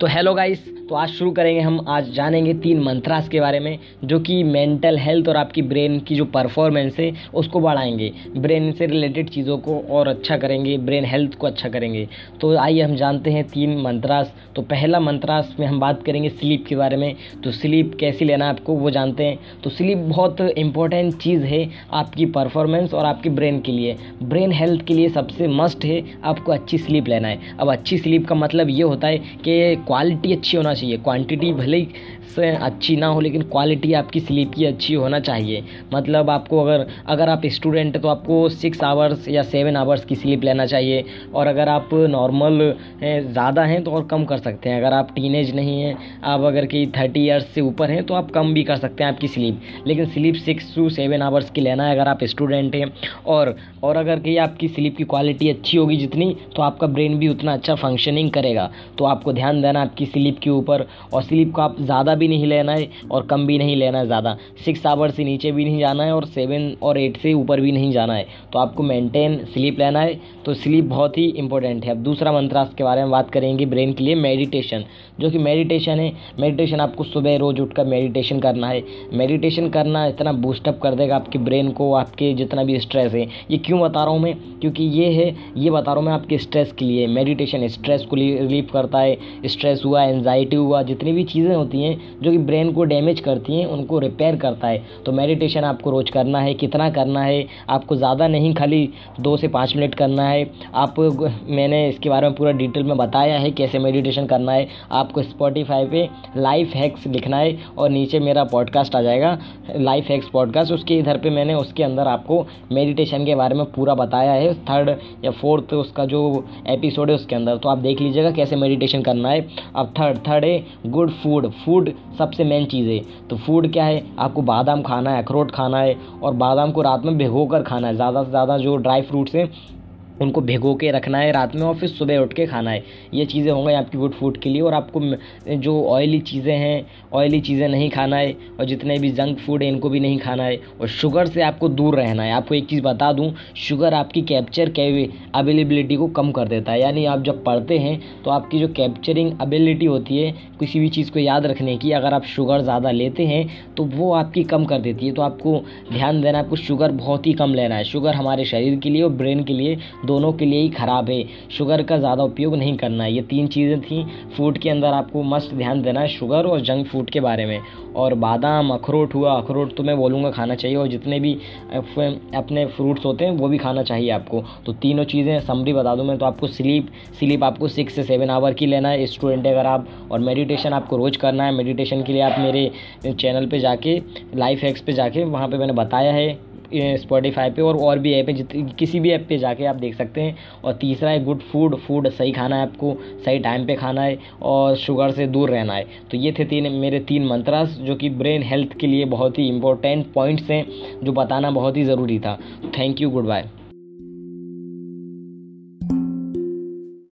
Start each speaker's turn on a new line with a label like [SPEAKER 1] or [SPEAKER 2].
[SPEAKER 1] तो hello guys तो आज शुरू करेंगे हम, आज जानेंगे तीन मंत्रास के बारे में, जो कि मेंटल हेल्थ और आपकी ब्रेन की जो परफॉर्मेंस है, उसको बढ़ाएँगे। ब्रेन से रिलेटेड चीज़ों को और अच्छा करेंगे ब्रेन हेल्थ को अच्छा करेंगे। तो आइए हम जानते हैं तीन मंत्रास। तो पहला मंत्रास में हम बात करेंगे स्लीप के बारे में। तो स्लीप कैसी लेना है आपको, वो जानते हैं। तो स्लीप बहुत इंपॉर्टेंट चीज़ है आपकी परफॉर्मेंस और आपकी ब्रेन के लिए। ब्रेन हेल्थ के लिए सबसे मस्ट है, आपको अच्छी स्लीप लेना है। अब अच्छी स्लीप का मतलब ये होता है कि क्वालिटी अच्छी होना चाहिए। क्वांटिटी भले ही से अच्छी ना हो, लेकिन क्वालिटी आपकी स्लीप की अच्छी होना चाहिए। मतलब आपको अगर अगर आप स्टूडेंट तो आपको सिक्स आवर्स या सेवन आवर्स की स्लीप लेना चाहिए। और अगर आप नॉर्मल हैं, ज़्यादा हैं तो और कम कर सकते हैं। अगर आप टीनेज नहीं हैं, आप अगर कि थर्टी ईयर्स से ऊपर हैं तो आप कम भी कर सकते हैं आपकी स्लीप लेकिन sleep six to seven hours की लेना है अगर आप स्टूडेंट हैं। और और अगर कि आपकी स्लीप की क्वालिटी अच्छी होगी जितनी तो आपका ब्रेन भी उतना अच्छा फंक्शनिंग करेगा। तो आपको ध्यान देना आपकी स्लीप के ऊपर, और स्लीप को आप ज़्यादा भी नहीं लेना है और कम भी नहीं लेना है ज़्यादा। सिक्स आवर से नीचे भी नहीं जाना है और सेवन और एट से ऊपर भी नहीं जाना है। तो आपको मेंटेन स्लीप लेना है। तो स्लीप बहुत ही इंपॉर्टेंट है। अब दूसरा मंत्रास के बारे में बात करेंगे ब्रेन के लिए मेडिटेशन जो कि मेडिटेशन है मेडिटेशन आपको सुबह रोज़ उठकर मेडिटेशन करना है। मेडिटेशन करना इतना बूस्टअप कर देगा आपके ब्रेन को, आपके जितना भी स्ट्रेस है। ये क्यों बता रहा हूँ मैं? क्योंकि ये है, ये बता रहा हूँ मैं आपके स्ट्रेस के लिए। मेडिटेशन स्ट्रेस को रिलीफ करता है। स्ट्रेस हुआ एनजाइटी हुआ, जितनी भी चीज़ें होती हैं जो कि ब्रेन को डैमेज करती हैं, उनको रिपेयर करता है। तो मेडिटेशन आपको रोज़ करना है, कितना करना है, आपको ज़्यादा नहीं खाली दो से पाँच मिनट करना है। आप, मैंने इसके बारे में पूरा डिटेल में बताया है कैसे मेडिटेशन करना है। आपको स्पॉटीफाई पे लाइफ हैक्स लिखना है और नीचे मेरा पॉडकास्ट आ जाएगा लाइफ हैक्स पॉडकास्ट उसके इधर पे मैंने उसके अंदर आपको मेडिटेशन के बारे में पूरा बताया है थर्ड या फोर्थ उसका जो एपिसोड है उसके अंदर। तो आप देख लीजिएगा कैसे मेडिटेशन करना है। अब थर्ड थर्ड है गुड फ़ूड फ़ूड सबसे मेन चीज़ है। तो फ़ूड क्या है? आपको बादाम खाना है, अखरोट खाना है और बादाम को रात में भिगो कर खाना है। ज़्यादा से ज़्यादा जो ड्राई फ्रूट्स हैं उनको भिगो के रखना है, रात में और फिर सुबह उठ के खाना है। ये चीज़ें होंगी आपकी गुड फ़ूड के लिए और आपको जो ऑयली चीज़ें हैं ऑयली चीज़ें नहीं खाना है और जितने भी जंक फ़ूड है, इनको भी नहीं खाना है और शुगर से आपको दूर रहना है। आपको एक चीज़ बता दूँ शुगर आपकी कैप्चर अवेलेबिलिटी को कम कर देता है। यानी आप जब पढ़ते हैं तो आपकी जो कैप्चरिंग अबिलिटी होती है, किसी भी चीज़ को याद रखने की, अगर आप शुगर ज़्यादा लेते हैं तो वो आपकी कम कर देती है। तो आपको ध्यान देना, आपको शुगर बहुत ही कम लेना है। शुगर हमारे शरीर के लिए और ब्रेन के लिए दोनों के लिए ही ख़राब है। शुगर का ज़्यादा उपयोग नहीं करना। है ये तीन चीज़ें थी। फ़ूड के अंदर आपको मस्त ध्यान देना है शुगर और जंक फ़ूड के बारे में। और बादाम, अखरोट हुआ। अखरोट तो मैं बोलूँगा खाना चाहिए और जितने भी अपने फ्रूट्स होते हैं, वो भी खाना चाहिए आपको। तो तीनों चीज़ें समरी बता दूँ मैं तो आपको स्लीप स्लीप आपको सिक्स से सेवन आवर की लेना है। स्टूडेंट अगर आप और मेडिटेशन आपको रोज़ करना है। मेडिटेशन के लिए आप मेरे चैनल पे जाके लाइफ हैक्स पे जाके, वहाँ पे मैंने बताया है। स्पॉटीफाई पे और और भी ऐप है किसी भी ऐप पे जाके आप देख सकते हैं। और तीसरा है गुड फ़ूड फ़ूड सही खाना है आपको, सही टाइम पे खाना है और शुगर से दूर रहना है। तो ये थे तीन, मेरे तीन मंत्रास जो कि ब्रेन हेल्थ के लिए बहुत ही इंपॉर्टेंट पॉइंट्स हैं, जो बताना बहुत ही ज़रूरी था। Thank you good bye